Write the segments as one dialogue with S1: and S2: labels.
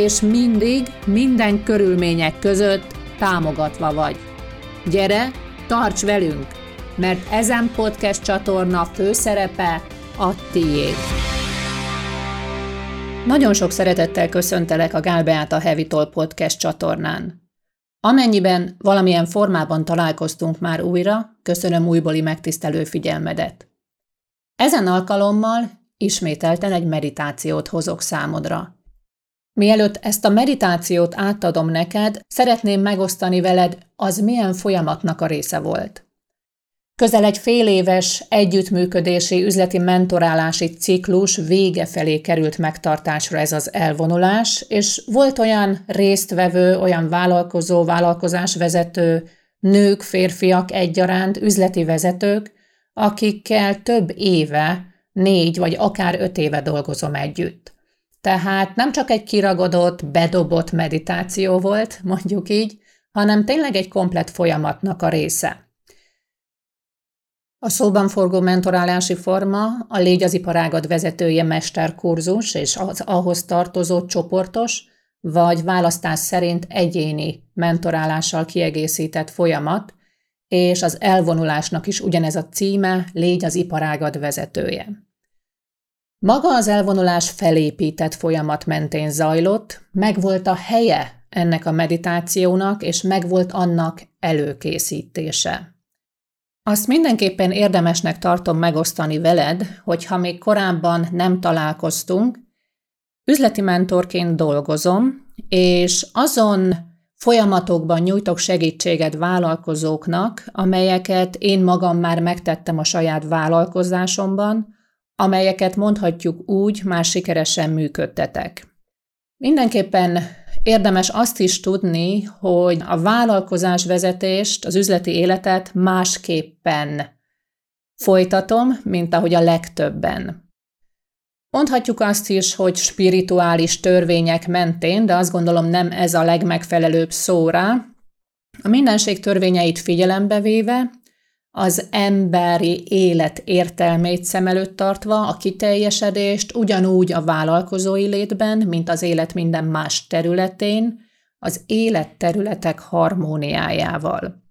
S1: és mindig, minden körülmények között támogatva vagy. Gyere, tarts velünk, mert ezen podcast csatorna főszerepe a tiéd. Nagyon sok szeretettel köszöntelek a Gál Beáta Heavy Talk podcast csatornán. Amennyiben valamilyen formában találkoztunk már újra, köszönöm újbóli megtisztelő figyelmedet. Ezen alkalommal ismételten egy meditációt hozok számodra – Mielőtt ezt a meditációt átadom neked, szeretném megosztani veled, az milyen folyamatnak a része volt. Közel egy fél éves együttműködési üzleti mentorálási ciklus vége felé került megtartásra ez az elvonulás, és volt olyan résztvevő, olyan vállalkozó, vállalkozásvezető, nők, férfiak egyaránt, üzleti vezetők, akikkel több éve, négy vagy akár öt éve dolgozom együtt. Tehát nem csak egy kiragadott, bedobott meditáció volt, mondjuk így, hanem tényleg egy komplet folyamatnak a része. A szóban forgó mentorálási forma a Légy az iparágad vezetője mesterkurzus és az ahhoz tartozó csoportos, vagy választás szerint egyéni mentorálással kiegészített folyamat, és az elvonulásnak is ugyanez a címe, Légy az iparágad vezetője. Maga az elvonulás felépített folyamat mentén zajlott, megvolt a helye ennek a meditációnak, és megvolt annak előkészítése. Azt mindenképpen érdemesnek tartom megosztani veled, hogy ha még korábban nem találkoztunk, üzleti mentorként dolgozom, és azon folyamatokban nyújtok segítséget vállalkozóknak, amelyeket én magam már megtettem a saját vállalkozásomban, amelyeket mondhatjuk úgy, már sikeresen működtetek. Mindenképpen érdemes azt is tudni, hogy a vállalkozás vezetést, az üzleti életet másképpen folytatom, mint ahogy a legtöbben. Mondhatjuk azt is, hogy spirituális törvények mentén, de azt gondolom nem ez a legmegfelelőbb szóra. A mindenség törvényeit figyelembe véve, az emberi élet értelmét szem előtt tartva, a kiteljesedést ugyanúgy a vállalkozói létben, mint az élet minden más területén, az életterületek harmóniájával.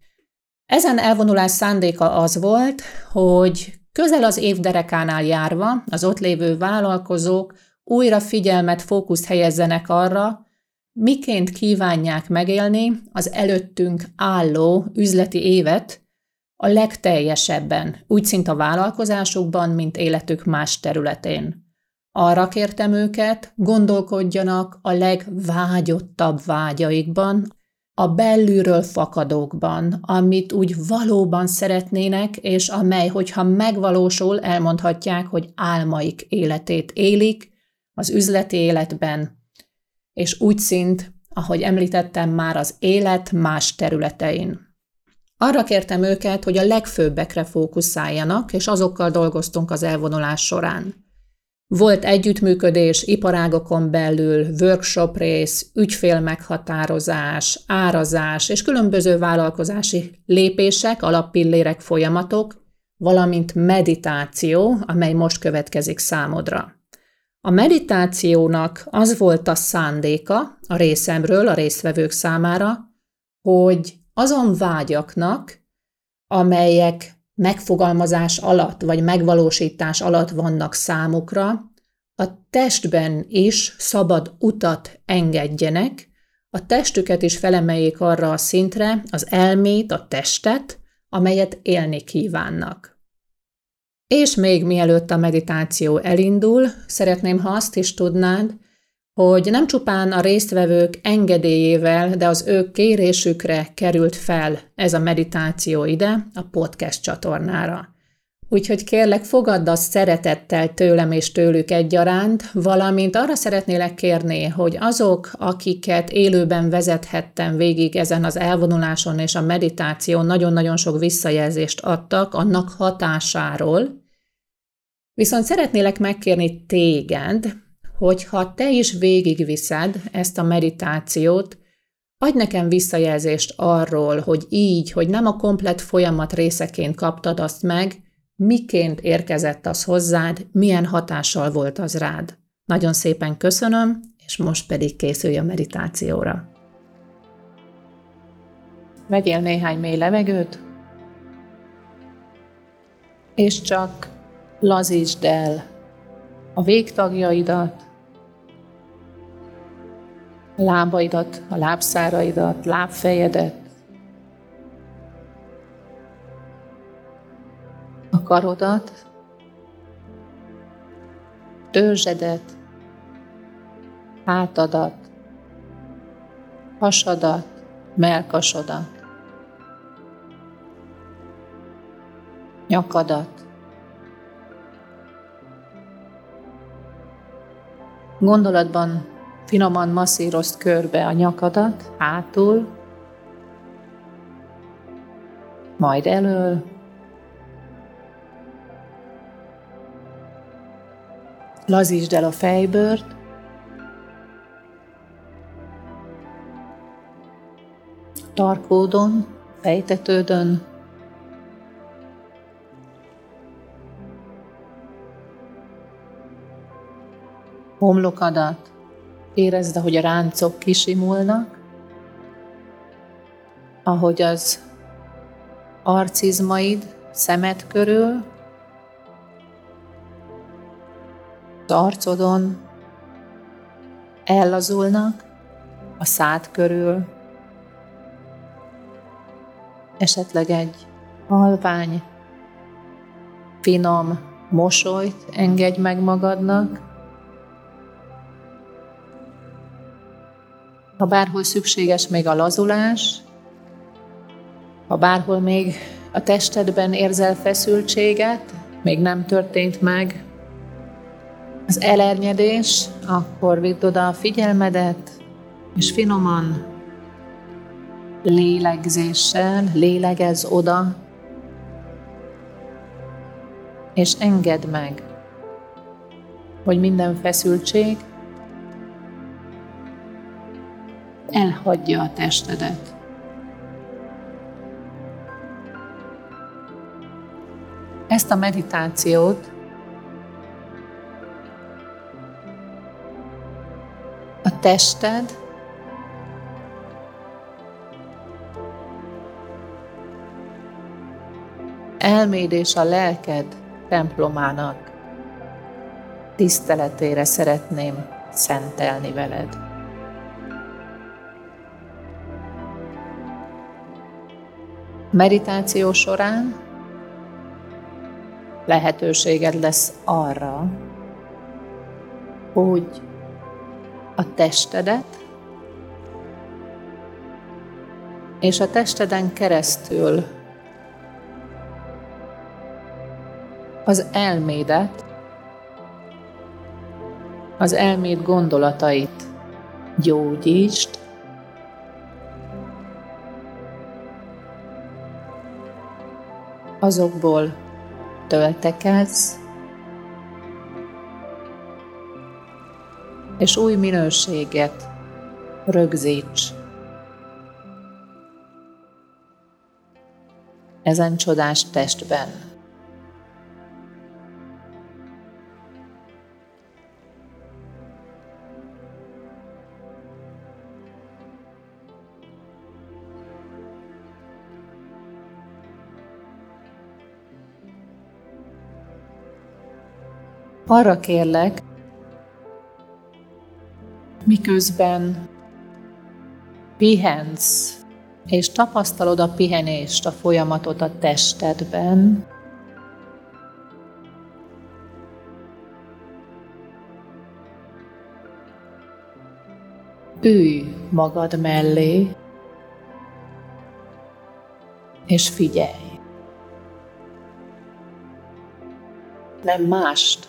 S1: Ezen elvonulás szándéka az volt, hogy közel az év derekánál járva az ott lévő vállalkozók újra figyelmet, fókuszt helyezzenek arra, miként kívánják megélni az előttünk álló üzleti évet, a legteljesebben, úgy szint a vállalkozásukban, mint életük más területén. Arra kértem őket, gondolkodjanak a legvágyottabb vágyaikban, a belülről fakadókban, amit úgy valóban szeretnének, és amely, hogyha megvalósul, elmondhatják, hogy álmaik életét élik az üzleti életben, és úgy szint, ahogy említettem már, az élet más területein. Arra kértem őket, hogy a legfőbbekre fókuszáljanak, és azokkal dolgoztunk az elvonulás során. Volt együttműködés iparágokon belül, workshop rész, ügyfélmeghatározás, árazás és különböző vállalkozási lépések, alappillérek, folyamatok, valamint meditáció, amely most következik számodra. A meditációnak az volt a szándéka a részemről, a résztvevők számára, hogy azon vágyaknak, amelyek megfogalmazás alatt vagy megvalósítás alatt vannak számukra, a testben is szabad utat engedjenek, a testüket is felemeljék arra a szintre, az elmét, a testet, amelyet élni kívánnak. És még mielőtt a meditáció elindul, szeretném, ha azt is tudnád, hogy nem csupán a résztvevők engedélyével, de az ő kérésükre került fel ez a meditáció ide, a podcast csatornára. Úgyhogy kérlek, fogadd azt szeretettel tőlem és tőlük egyaránt, valamint arra szeretnélek kérni, hogy azok, akiket élőben vezethettem végig ezen az elvonuláson és a meditáción, nagyon-nagyon sok visszajelzést adtak annak hatásáról, viszont szeretnélek megkérni téged, hogy ha te is végigviszed ezt a meditációt, adj nekem visszajelzést arról, hogy így, hogy nem a komplet folyamat részeként kaptad azt meg, miként érkezett az hozzád, milyen hatással volt az rád. Nagyon szépen köszönöm, és most pedig készülj a meditációra. Vegyél néhány mély levegőt, és csak lazítsd el a végtagjaidat, lábaidat, a lábszáraidat, lábfejedet, a karodat, törzsedet, hátadat, hasadat, melkasodat, nyakadat. Gondolatban finoman masszírozd körbe a nyakadat, hátul, majd elől, Lazítsd el a fejbőrt, tarkódon, fejtetődön, homlokadat, érezd, ahogy a ráncok kisimulnak, ahogy az arcizmaid szemed körül, az arcodon ellazulnak, a szád körül, esetleg egy halvány, finom mosolyt engedj meg magadnak, ha bárhol szükséges még a lazulás, ha bárhol még a testedben érzel feszültséget, még nem történt meg az elernyedés, akkor vidd oda a figyelmedet, és finoman lélegzéssel lélegez oda, és engedd meg, hogy minden feszültség elhagyja a testedet. Ezt a meditációt a tested elméd és a lelked templomának tiszteletére szeretném szentelni veled. Meditáció során lehetőséged lesz arra, hogy a testedet, és a testeden keresztül az elmédet, az elméd gondolatait gyógyítsd, azokból töltekezz, és új minőséget rögzíts. Ezen csodás testben. Arra kérlek, miközben pihensz, és tapasztalod a pihenést, a folyamatot a testedben, ülj magad mellé, és figyelj. nem mást.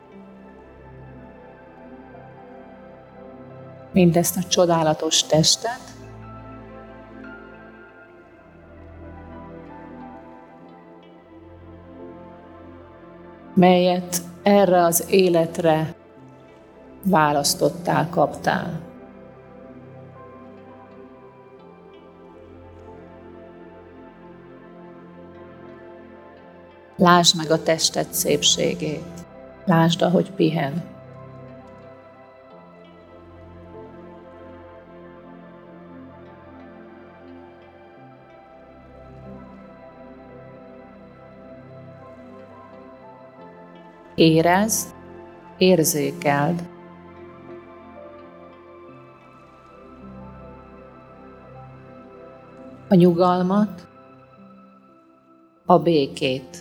S1: Mindezt a csodálatos testet, melyet erre az életre választottál, kaptál. Lásd meg a tested szépségét. Lásd, ahogy pihen. Érezd, érzékeld, a nyugalmat, a békét.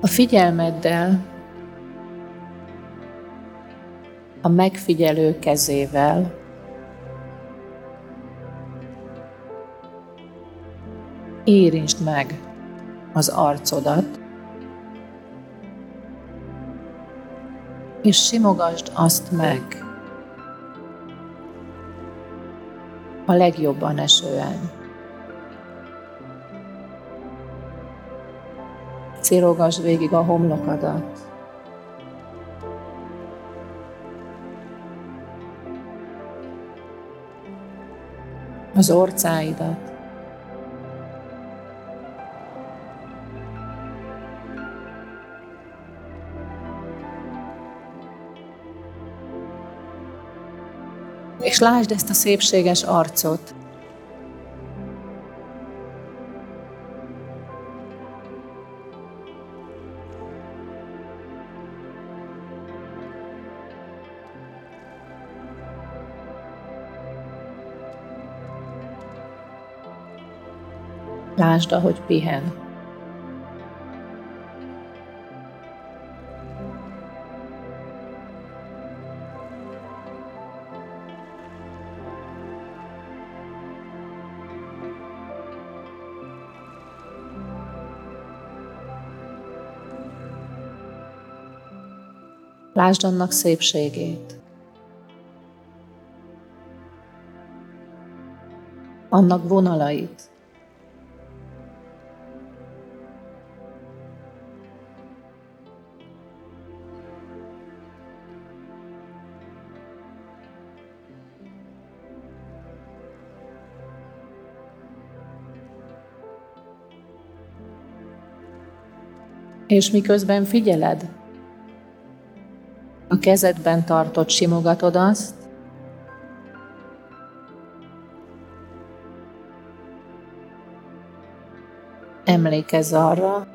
S1: A figyelmeddel, a megfigyelő kezével érintsd meg az arcodat, és simogasd azt meg a legjobban esően. Cirogass végig a homlokadat. Az orcáidat. És lásd ezt a szépséges arcot, Lásd, ahogy pihen. Lásd annak szépségét. Annak vonalait. És miközben figyeled, a kezedben tartott simogatod azt, emlékezz arra,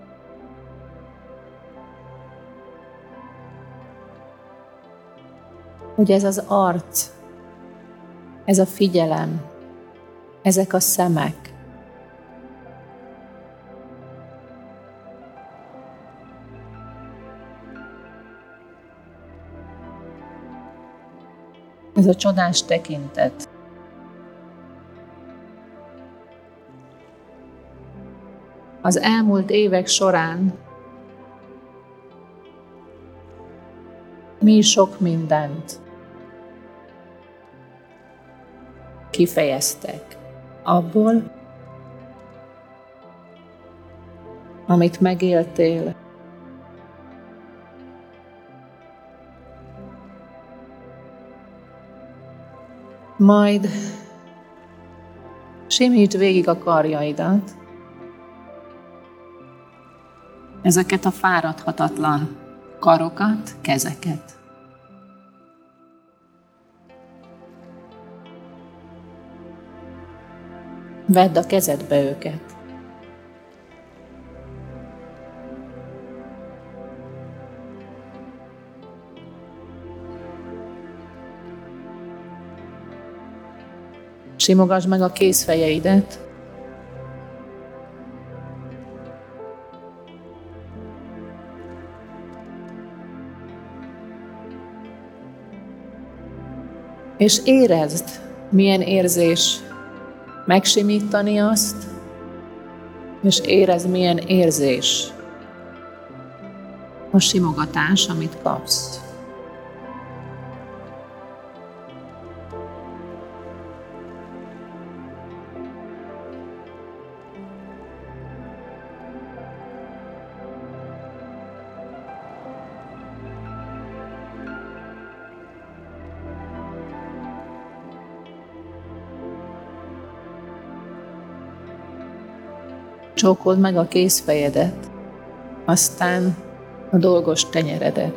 S1: hogy ez az arc, ez a figyelem, ezek a szemek, Ez a csodás tekintet. Az elmúlt évek során mi sok mindent kifejeztek abból, amit megéltél, Majd simítsd végig a karjaidat, ezeket a fáradhatatlan karokat, kezeket. Vedd a kezedbe őket. Simogasd meg a kézfejeidet. És érezd, milyen érzés megsimítani azt, és érezd, milyen érzés a simogatás, amit kapsz. Csókold meg a kézfejedet, aztán a dolgos tenyeredet.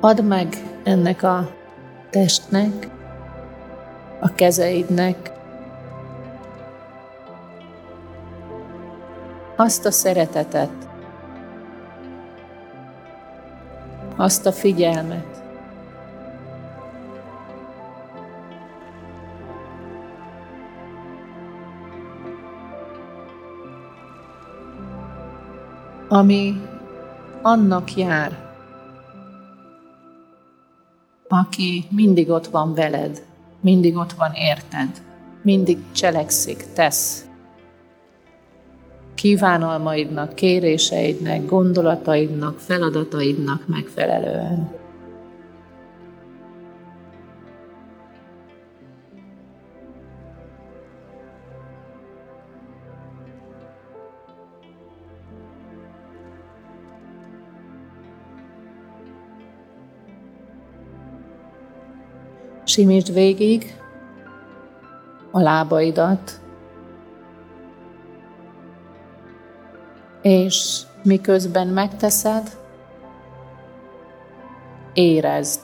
S1: Add meg ennek a testnek, a kezeidnek azt a szeretetet, azt a figyelmet, ami annak jár, aki mindig ott van veled, mindig ott van érted, mindig cselekszik, tesz. Kívánalmaidnak, kéréseidnek, gondolataidnak, feladataidnak megfelelően. Simítsd végig a lábaidat, és miközben megteszed, érezd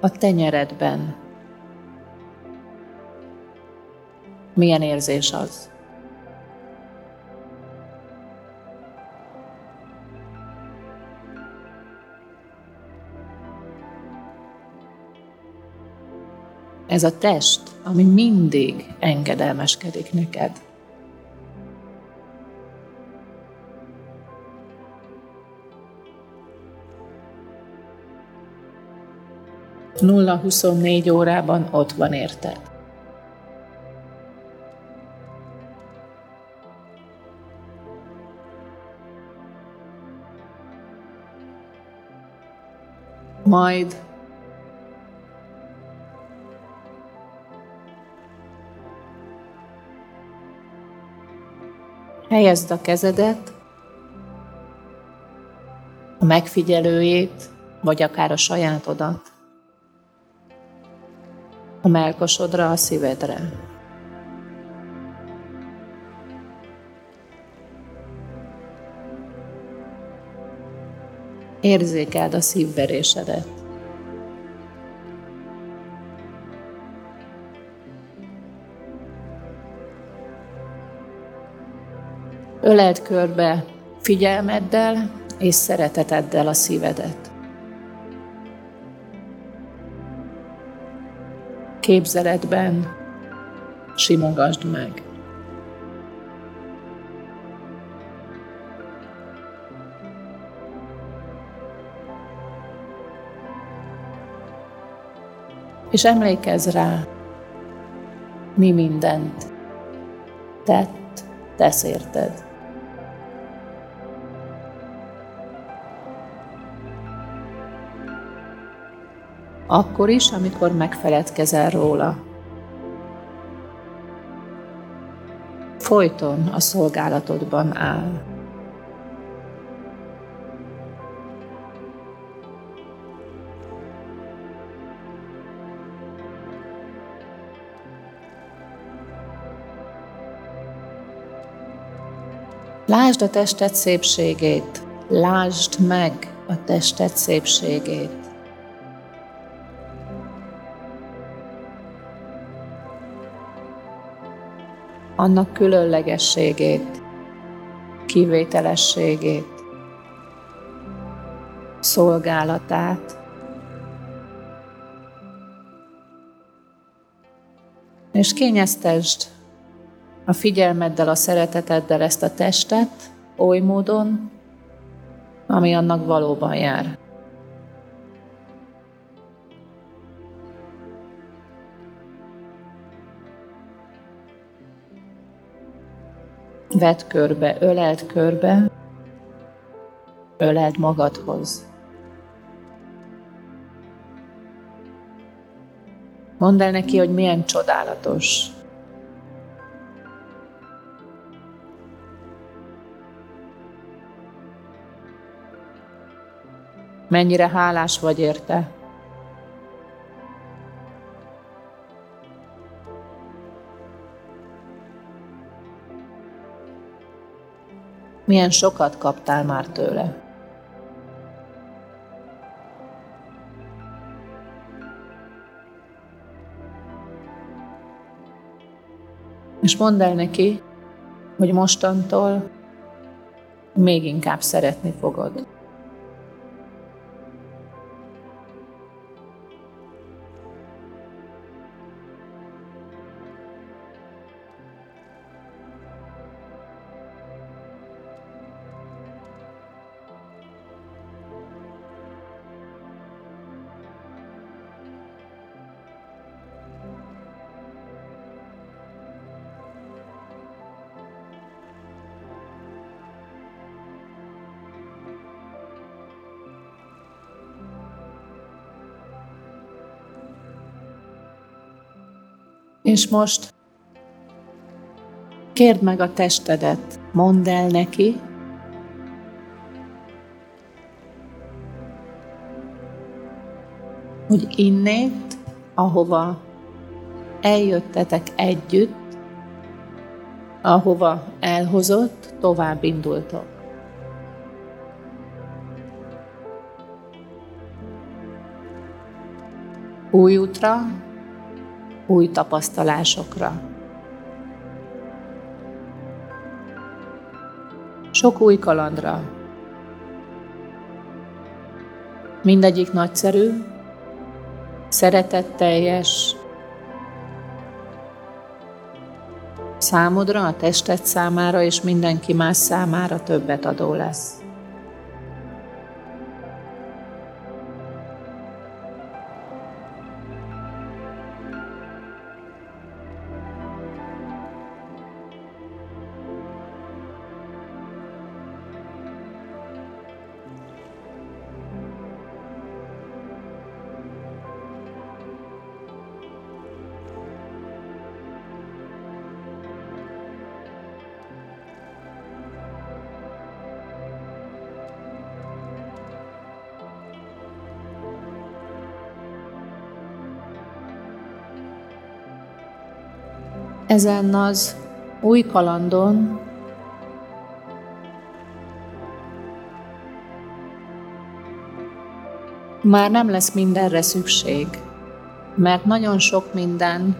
S1: a tenyeredben. Milyen érzés az? Ez a test, ami mindig engedelmeskedik neked. Nulla 24 órában ott van érted. Majd Helyezd a kezedet, a megfigyelőjét, vagy akár a sajátodat, a melkosodra, a szívedre. Érzékeld a szívverésedet. Öleld körbe figyelmeddel és szereteteddel a szívedet. Képzeletben simogasd meg. És emlékezz rá, mi mindent tett, tesz érted. Akkor is, amikor megfeledkezel róla. Folyton a szolgálatodban áll. Lásd a tested szépségét, lásd meg a tested szépségét. Annak különlegességét, kivételességét, szolgálatát, és kényeztesd a figyelmeddel, a szereteteddel ezt a testet oly módon, ami annak valóban jár. Vedd körbe, öleld körbe, öleld magadhoz. Mondd el neki, hogy milyen csodálatos. Mennyire hálás vagy érte. Milyen sokat kaptál már tőle. És mondd el neki, hogy mostantól még inkább szeretni fogod. És most kérd meg a testedet, mondd el neki, hogy innét, ahova eljöttetek együtt, ahova elhozott, tovább indultok. Új útra, új tapasztalásokra. Sok új kalandra. Mindegyik nagyszerű, szeretetteljes, számodra, a tested számára és mindenki más számára többet adó lesz. Ezen az új kalandon már nem lesz mindenre szükség, mert nagyon sok minden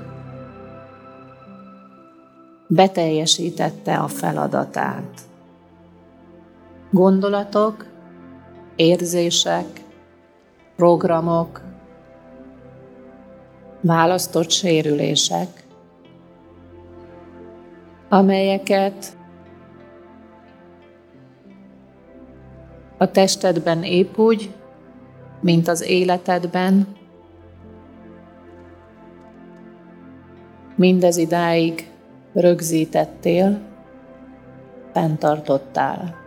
S1: beteljesítette a feladatát. Gondolatok, érzések, programok, választott sérülések, amelyeket a testedben épp úgy, mint az életedben, mindez idáig rögzítettél, fenntartottál.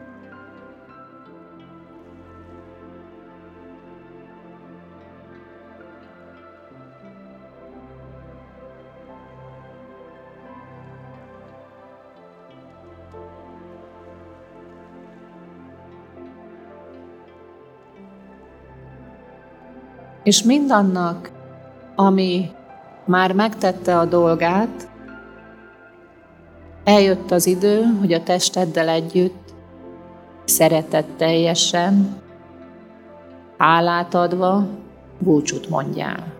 S1: És mindannak, ami már megtette a dolgát, eljött az idő, hogy a testeddel együtt szeretetteljesen, hálát adva búcsút mondjál.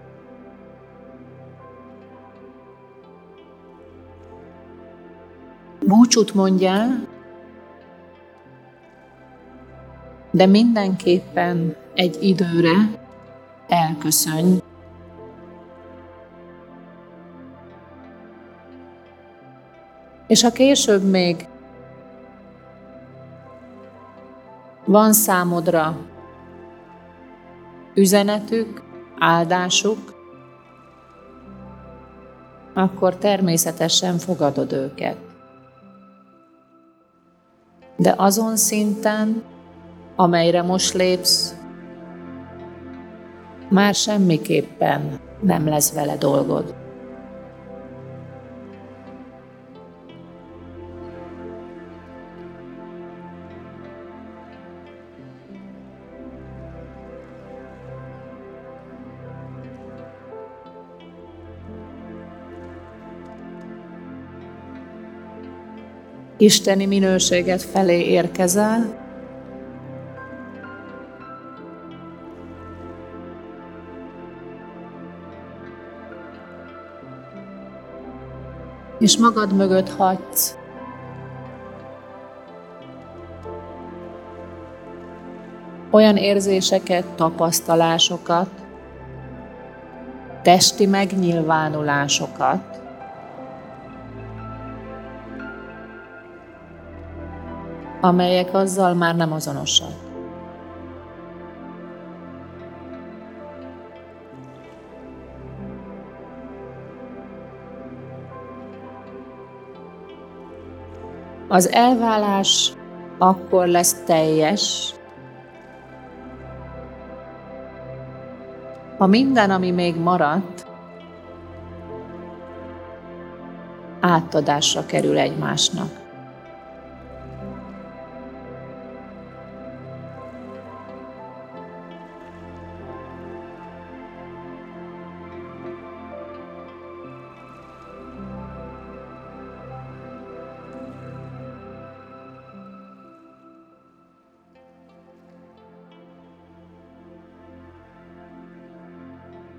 S1: Búcsút mondjál, de mindenképpen egy időre, elköszönj. És ha később még Van számodra üzenetük, áldásuk, akkor természetesen fogadod őket. De azon szinten, amelyre most lépsz, már semmiképpen nem lesz vele dolgod. isteni minőséget felé érkezel, és magad mögött hagysz olyan érzéseket, tapasztalásokat, testi megnyilvánulásokat, amelyek azzal már nem azonosak. Az elválás akkor lesz teljes, ha minden, ami még maradt, átadásra kerül egymásnak.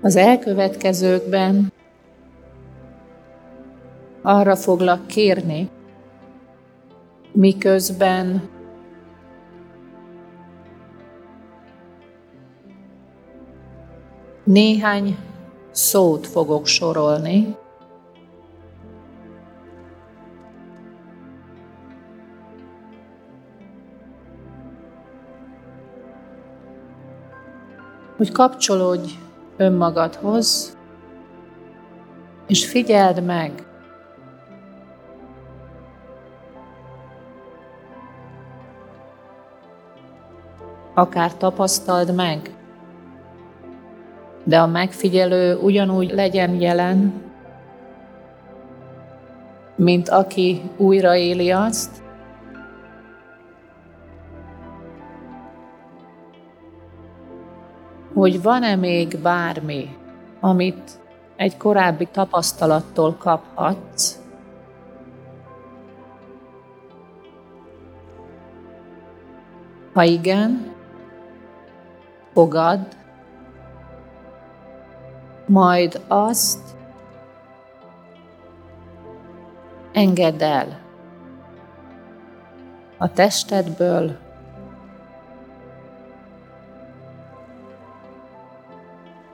S1: Az elkövetkezőkben. Arra foglak kérni, miközben néhány szót fogok sorolni, hogy kapcsolódj önmagadhoz, és figyeld meg, akár tapasztald meg, de a megfigyelő ugyanúgy legyen jelen, mint aki újraéli azt, hogy van-e még bármi, amit egy korábbi tapasztalattól kaphatsz, Ha igen, fogad, majd azt engedd el a testedből,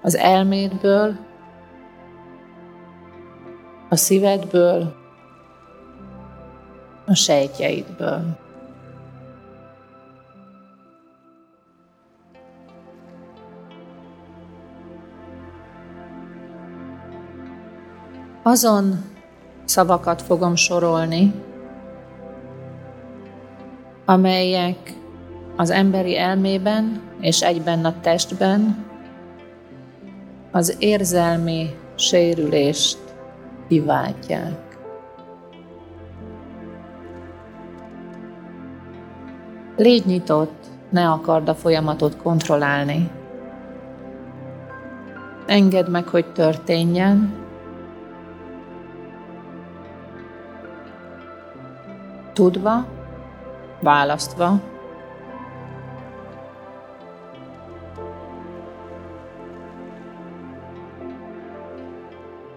S1: az elmédből, a szívedből, a sejtjeidből. Azon szavakat fogom sorolni, amelyek az emberi elmében és egyben a testben az érzelmi sérülést kiváltják. Légy nyitott, ne akard a folyamatot kontrollálni. Engedd meg, hogy történjen, tudva, választva,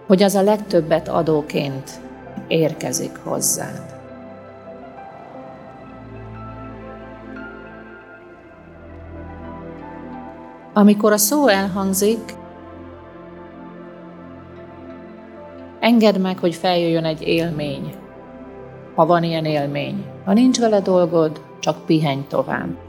S1: hogy az a legtöbbet adóként érkezik hozzád. Amikor a szó elhangzik, engedd meg, hogy feljöjjön egy élmény, ha van ilyen élmény. Ha nincs vele dolgod, csak pihenj tovább.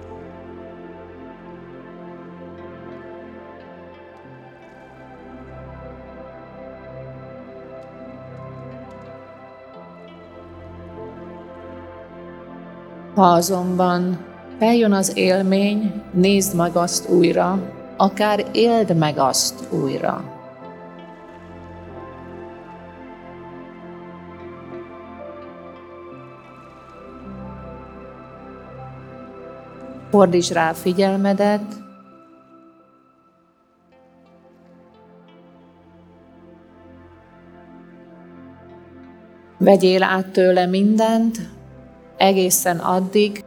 S1: Ha azonban feljön az élmény, nézd meg azt újra, akár éld meg azt újra. Fordíts rá figyelmedet, Vegyél át tőle mindent, egészen addig,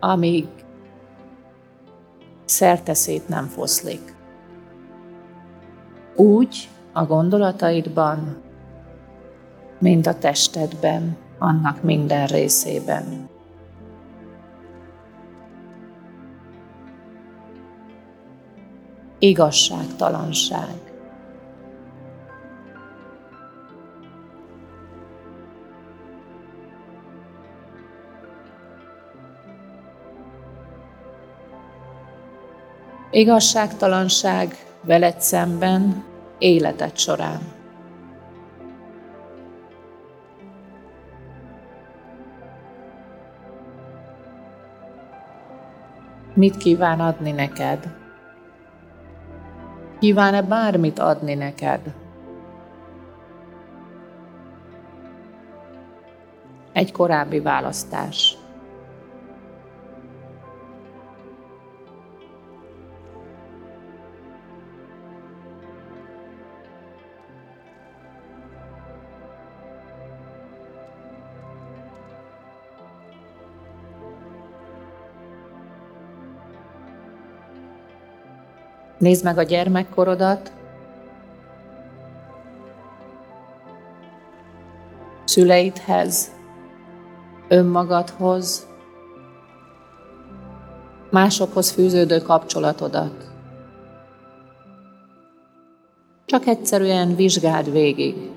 S1: amíg szerteszét nem foszlik. Úgy a gondolataidban, mint a testedben, annak minden részében. Igazságtalanság. Igazságtalanság veled szemben életed során. Mit kíván adni neked? Kíván-e bármit adni neked? Egy korábbi választás. Nézd meg a gyermekkorodat, szüleidhez, önmagadhoz, másokhoz fűződő kapcsolatodat. Csak egyszerűen vizsgáld végig.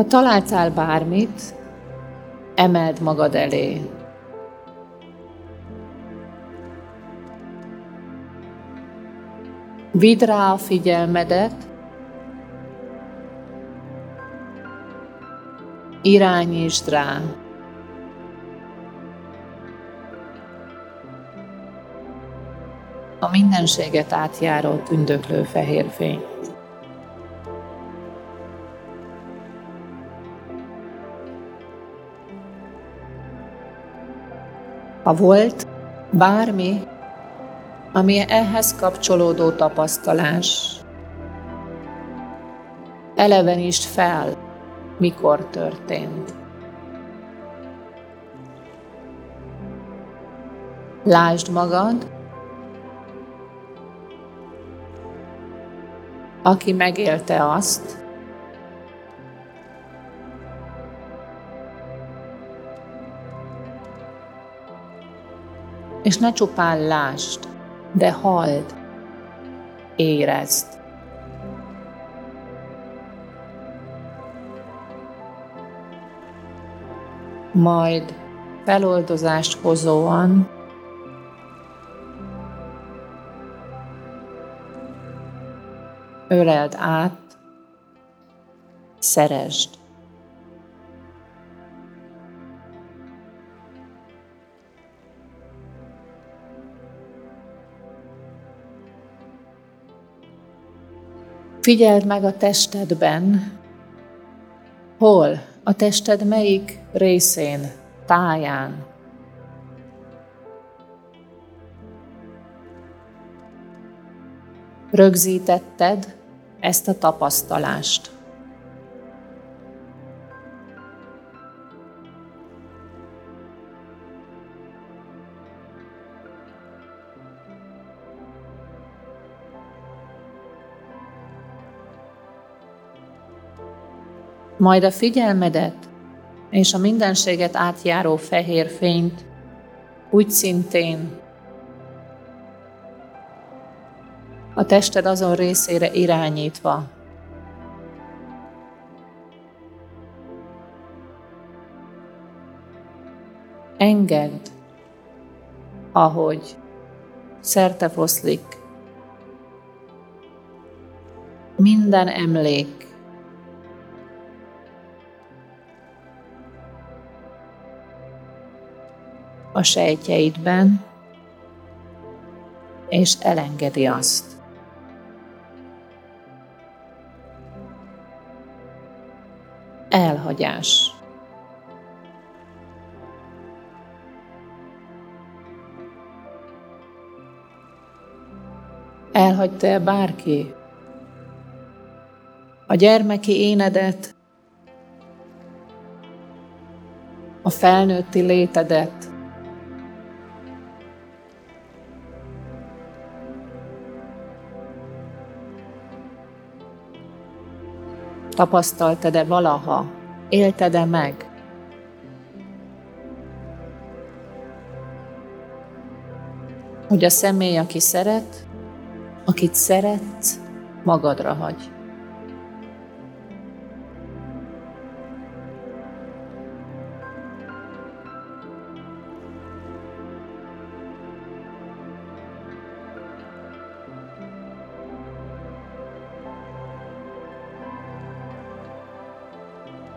S1: Ha találtál bármit, emeld magad elé. Vidd rá a figyelmedet, irányítsd rá. A mindenséget átjáró tündöklő fehér fény. Ha volt bármi, ami ehhez kapcsolódó tapasztalás, elevenítsd fel, mikor történt. Lásd magad, aki megélte azt, És ne csupán lásd, de halld, érezd. Majd feloldozást hozóan öleld át, szeresd. Figyeld meg a testedben, hol, a tested melyik részén, táján. Rögzítetted ezt a tapasztalást. Majd a figyelmedet és a mindenséget átjáró fehér fényt úgy szintén. A tested azon részére irányítva, Engedd, ahogy szerte foszlik. Minden emlék, a sejtjeidben, és elengedi azt. Elhagyás. Elhagyta-e bárki a gyermeki énedet, a felnőtti létedet, Tapasztaltad-e valaha? Élted-e meg? Hogy a személy, aki szeret, akit szeretsz, magadra hagy.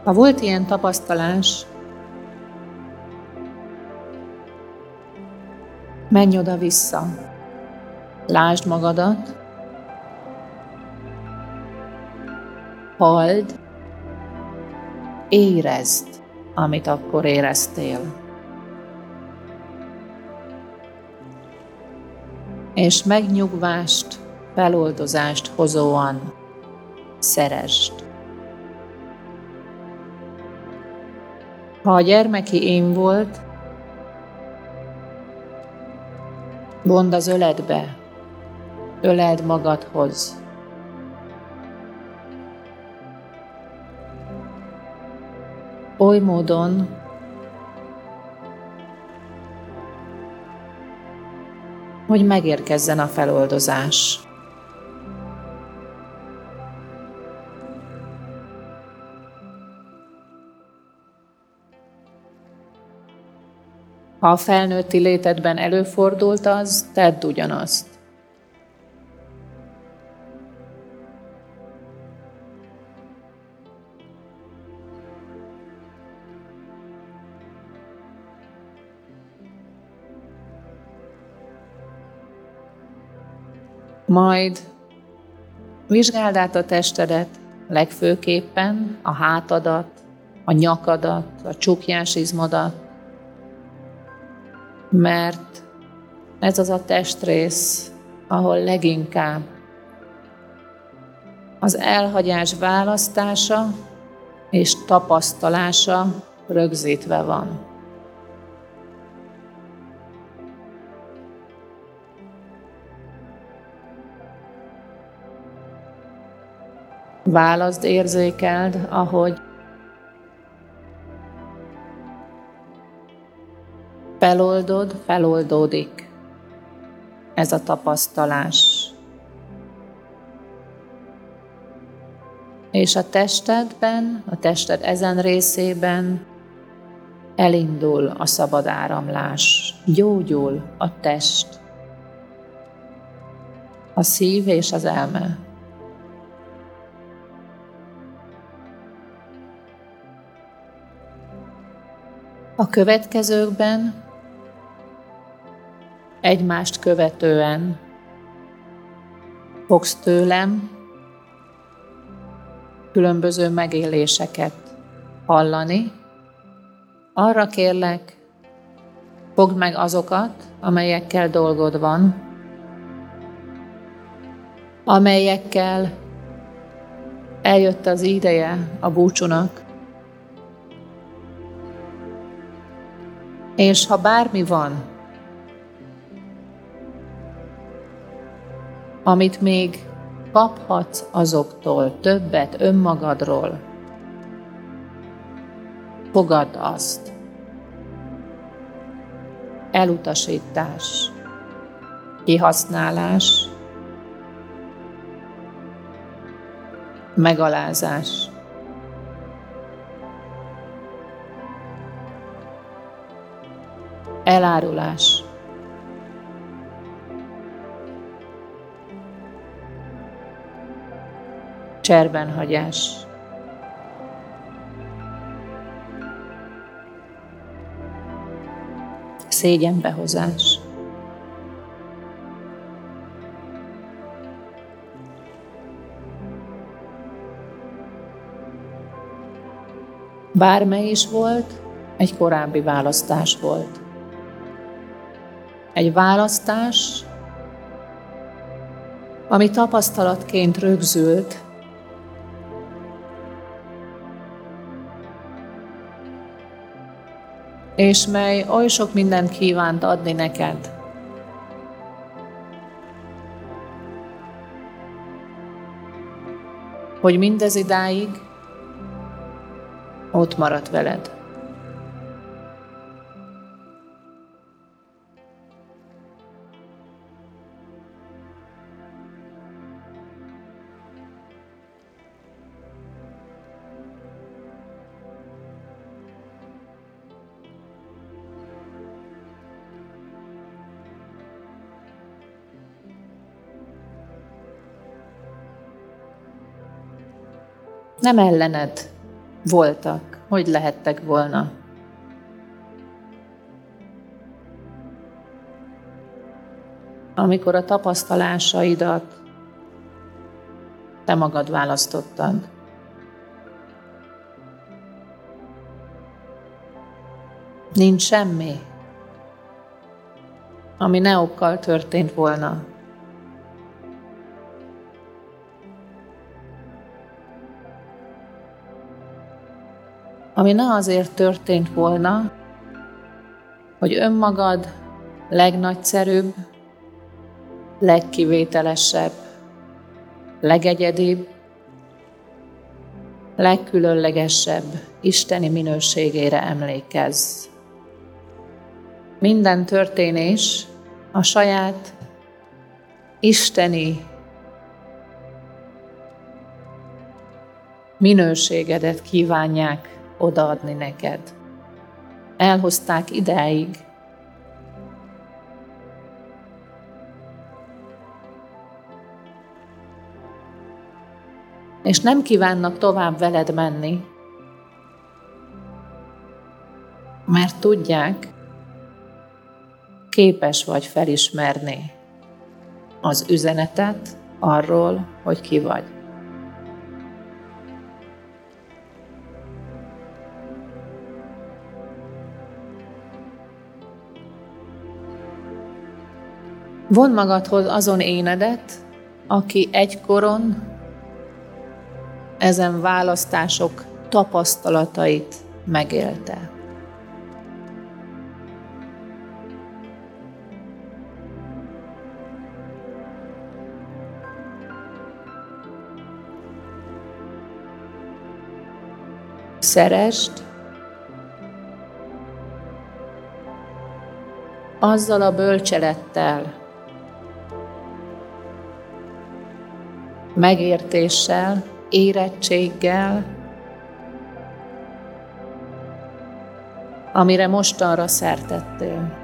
S1: Ha volt ilyen tapasztalás, menj oda-vissza, lásd magadat, halld, érezd, amit akkor éreztél. És megnyugvást, feloldozást hozóan szeresd. Ha a gyermeki én volt, mondd az öledbe, öleld magadhoz. Oly módon, hogy megérkezzen a feloldozás. Ha a felnőtti létedben előfordult az, tedd ugyanazt. Majd vizsgáld át a testedet, legfőképpen a hátadat, a nyakadat, a csukjás izmodat, mert ez az a testrész, ahol leginkább az elhagyás választása és tapasztalása rögzítve van. Válaszd, érzékeld, ahogy feloldod, feloldódik ez a tapasztalás. És a testedben, a tested ezen részében elindul a szabad áramlás, gyógyul a test, a szív és az elme. A következőkben egymást követően fogsz tőlem különböző megéléseket hallani. Arra kérlek, fogd meg azokat, amelyekkel dolgod van, amelyekkel eljött az ideje a búcsúnak, és ha bármi van, amit még kaphatsz azoktól többet önmagadról. Fogadd azt. Elutasítás, kihasználás, megalázás. elárulás, cserbenhagyás, szégyenbehozás. Bármely is volt, egy korábbi választás volt. Egy választás, ami tapasztalatként rögzült, és mely oly sok mindent kívánt adni neked. Hogy mindez idáig ott maradt veled. Nem ellened voltak, hogy lehettek volna. Amikor a tapasztalásaidat te magad választottad. Nincs semmi, ami ne okkal történt volna. Ami ne azért történt volna, hogy önmagad legnagyszerűbb, legkivételesebb, legegyedibb, legkülönlegesebb isteni minőségére emlékezz. Minden történés a saját isteni minőségedet kívánják odaadni neked. Elhozták ideig. És nem kívánnak tovább veled menni, mert tudják, képes vagy felismerni az üzenetet arról, hogy ki vagy. Von magadhoz azon énedet, aki egykoron ezen választások tapasztalatait megélte. Szerest azzal a bölcselettel, megértéssel, érettséggel, amire mostanra szertettél.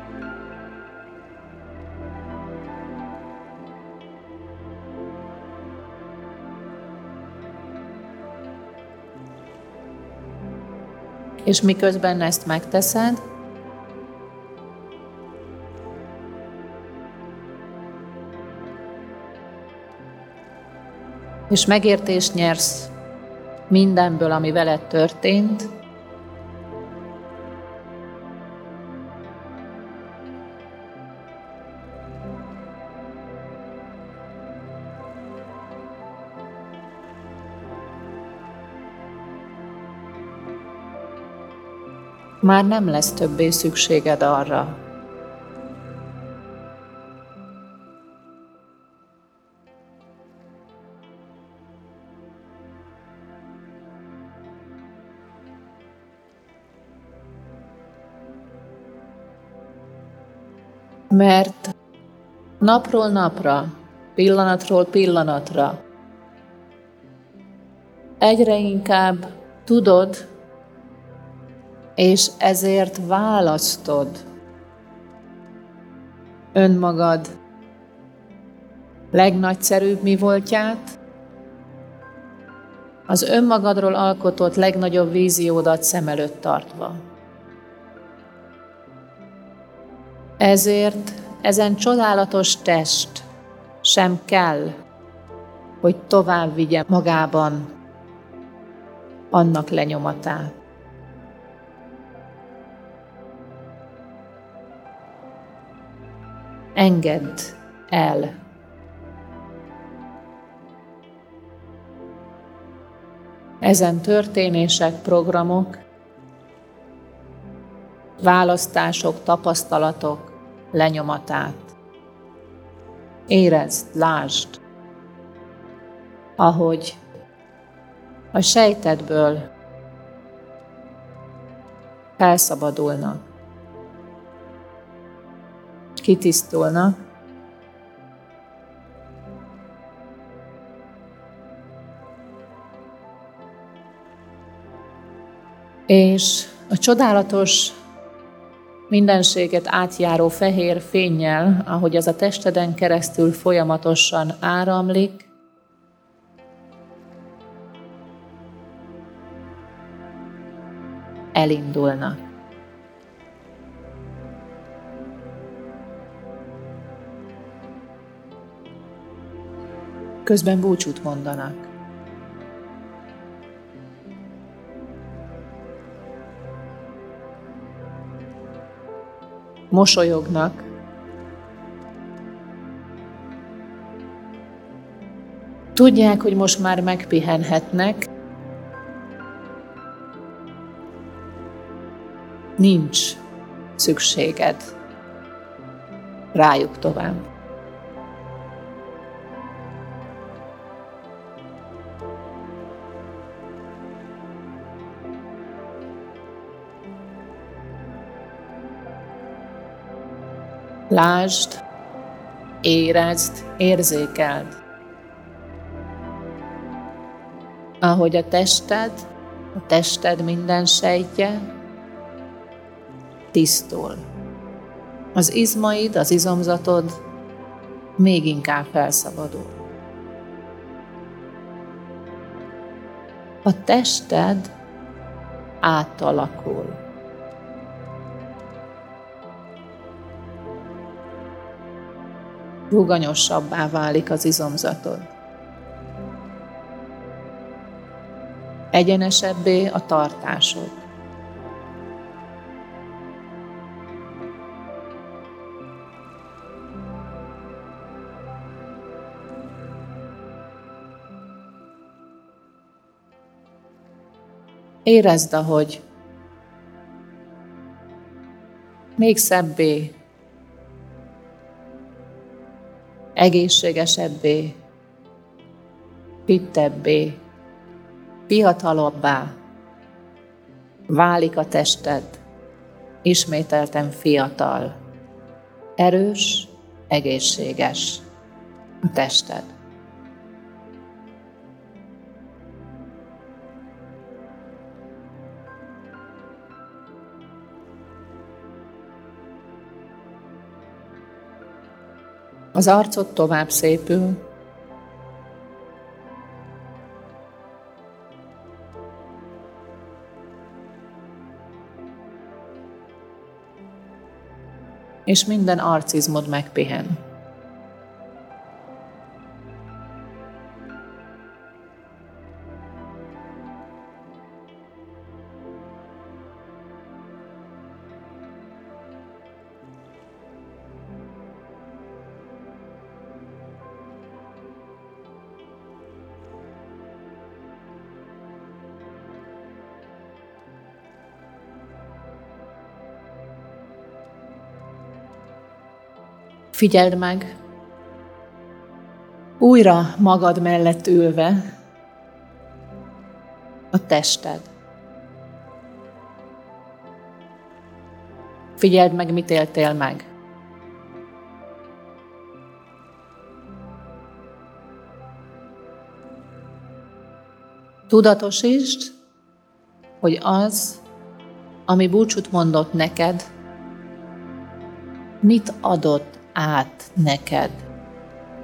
S1: És miközben ezt megteszed, és megértést nyersz mindenből, ami veled történt, már nem lesz többé szükséged arra, mert napról napra, pillanatról pillanatra egyre inkább tudod, és ezért választod önmagad legnagyszerűbb mi voltját, az önmagadról alkotott legnagyobb víziódat szem előtt tartva. Ezért ezen csodálatos test sem kell, hogy tovább vigye magában annak lenyomatát. Engedd el. Ezen történések, programok, választások, tapasztalatok lenyomatát. Érezd, lásd, ahogy a sejtedből felszabadulnak, kitisztulnak, és a csodálatos mindenséget átjáró fehér fényjel, ahogy az a testeden keresztül folyamatosan áramlik, elindulnak. Közben búcsút mondanak. Mosolyognak, Tudják, hogy most már megpihenhetnek, nincs szükséged. Rájuk tovább. Lásd, érezd, érzékeld, ahogy a tested, a tested minden sejtje tisztul. Az izmaid, az izomzatod még inkább felszabadul. A tested átalakul. Ruganyosabbá válik az izomzatod. Egyenesebbé a tartásod. Érezd, ahogy még szebbé, egészségesebbé, fittebbé, fiatalabbá válik a tested, ismételten fiatal, erős, egészséges a tested. Az arcod tovább szépül, és minden arcizmod megpihen. Figyeld meg, újra magad mellett ülve a tested. Figyeld meg, mit éltél meg. Tudatosítsd, hogy az, ami búcsút mondott neked, mit adott át neked,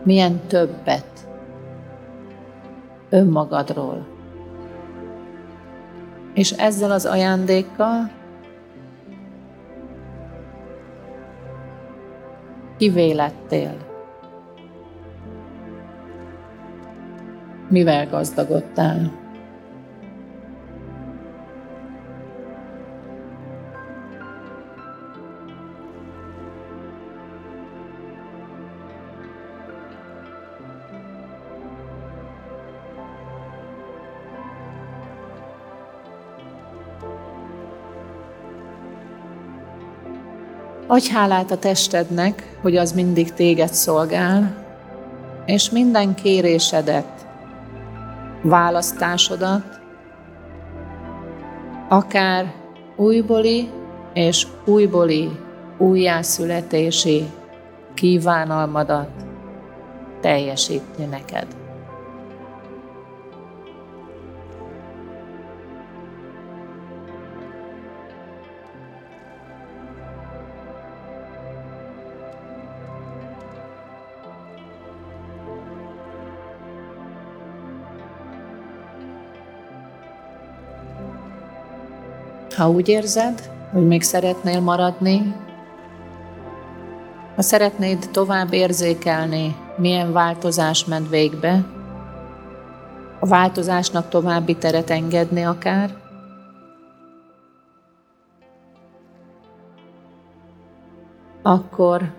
S1: milyen többet önmagadról. És ezzel az ajándékkal kivélettél. Mivel gazdagodtál? Adj hálát a testednek, hogy az mindig téged szolgál, és minden kérésedet, választásodat, akár újbóli és újbóli újjászületési kívánalmadat teljesítni neked. Ha úgy érzed, hogy még szeretnél maradni, ha szeretnéd tovább érzékelni, milyen változás ment végbe, a változásnak további teret engedni akár, akkor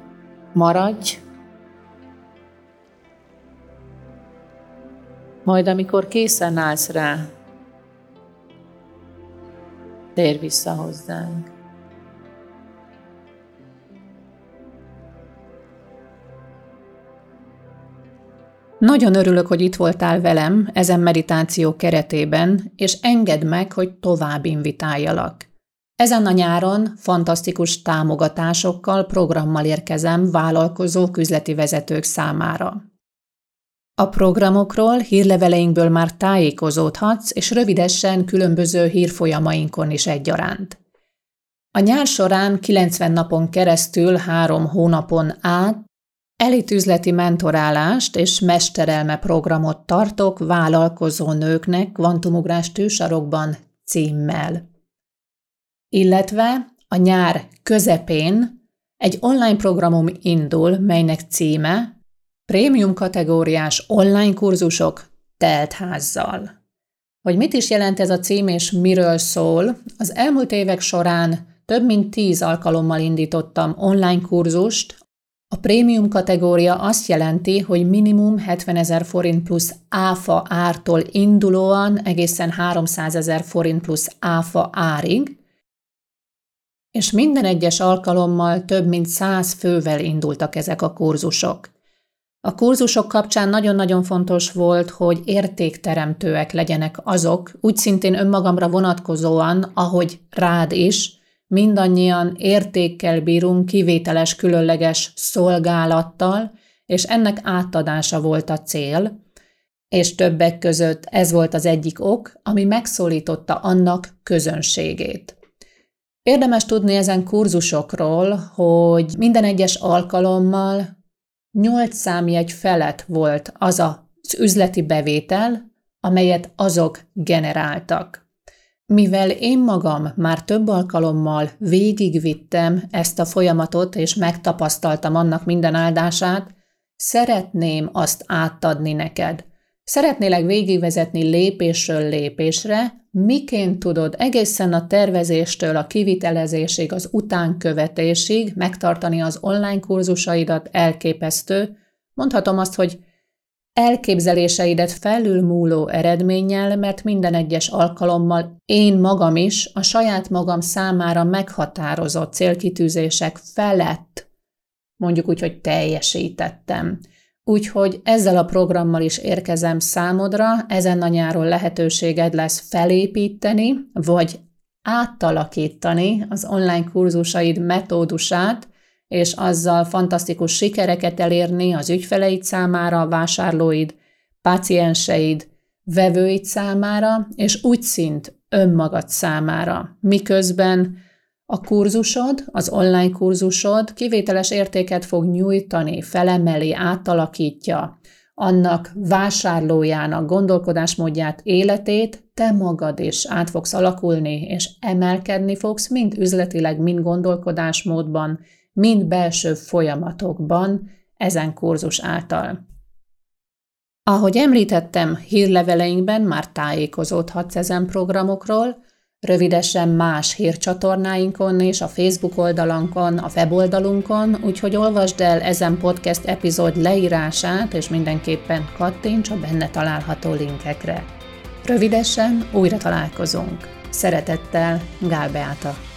S1: maradj, majd amikor készen állsz rá, Tér vissza hozzánk. Nagyon örülök, hogy itt voltál velem ezen meditáció keretében, és engedd meg, hogy tovább invitáljalak. Ezen a nyáron fantasztikus támogatásokkal, programmal érkezem vállalkozók, üzleti vezetők számára. A programokról, hírleveleinkből már tájékozódhatsz, és rövidesen különböző hírfolyamainkon is egyaránt. A nyár során 90 napon keresztül három hónapon át elitüzleti mentorálást és mesterelme programot tartok vállalkozó nőknek kvantumugrás tűsarokban címmel. Illetve a nyár közepén egy online programom indul, melynek címe Prémium kategóriás online kurzusok teltházzal. Hogy mit is jelent ez a cím és miről szól, az elmúlt évek során több mint tíz alkalommal indítottam online kurzust. A prémium kategória azt jelenti, hogy minimum 70 ezer forint plusz áfa ártól indulóan egészen 300 ezer forint plusz áfa árig, és minden egyes alkalommal több mint 100 fővel indultak ezek a kurzusok. A kurzusok kapcsán nagyon-nagyon fontos volt, hogy értékteremtőek legyenek azok, úgy szintén önmagamra vonatkozóan, ahogy rád is, mindannyian értékkel bírunk, kivételes, különleges szolgálattal, és ennek átadása volt a cél, és többek között ez volt az egyik ok, ami megszólította annak közönségét. Érdemes tudni ezen kurzusokról, hogy minden egyes alkalommal nyolc számjegy felett volt az az üzleti bevétel, amelyet azok generáltak. Mivel én magam már több alkalommal végigvittem ezt a folyamatot, és megtapasztaltam annak minden áldását, szeretném azt átadni neked. Szeretnélek végigvezetni lépésről lépésre, miként tudod egészen a tervezéstől a kivitelezésig, az utánkövetésig megtartani az online kurzusaidat elképesztő, mondhatom azt, hogy elképzeléseidet felülmúló eredménnyel, mert minden egyes alkalommal én magam is a saját magam számára meghatározott célkitűzések felett, mondjuk úgy, hogy teljesítettem. Úgyhogy ezzel a programmal is érkezem számodra, ezen a nyáron lehetőséged lesz felépíteni, vagy átalakítani az online kurzusaid metódusát, és azzal fantasztikus sikereket elérni az ügyfeleid számára, a vásárlóid, pácienseid, vevőid számára, és úgy szint önmagad számára, miközben A kurzusod, az online kurzusod kivételes értéket fog nyújtani, felemeli, átalakítja annak vásárlójának gondolkodásmódját, életét, te magad is át fogsz alakulni, és emelkedni fogsz mind üzletileg, mind gondolkodásmódban, mind belső folyamatokban ezen kurzus által. Ahogy említettem, hírleveleinkben már tájékozódhatsz ezen programokról, rövidesen más hírcsatornáinkon és a Facebook oldalankon, a weboldalunkon, úgyhogy olvasd el ezen podcast epizód leírását, és mindenképpen kattints a benne található linkekre. Rövidesen újra találkozunk. Szeretettel, Gál Beáta.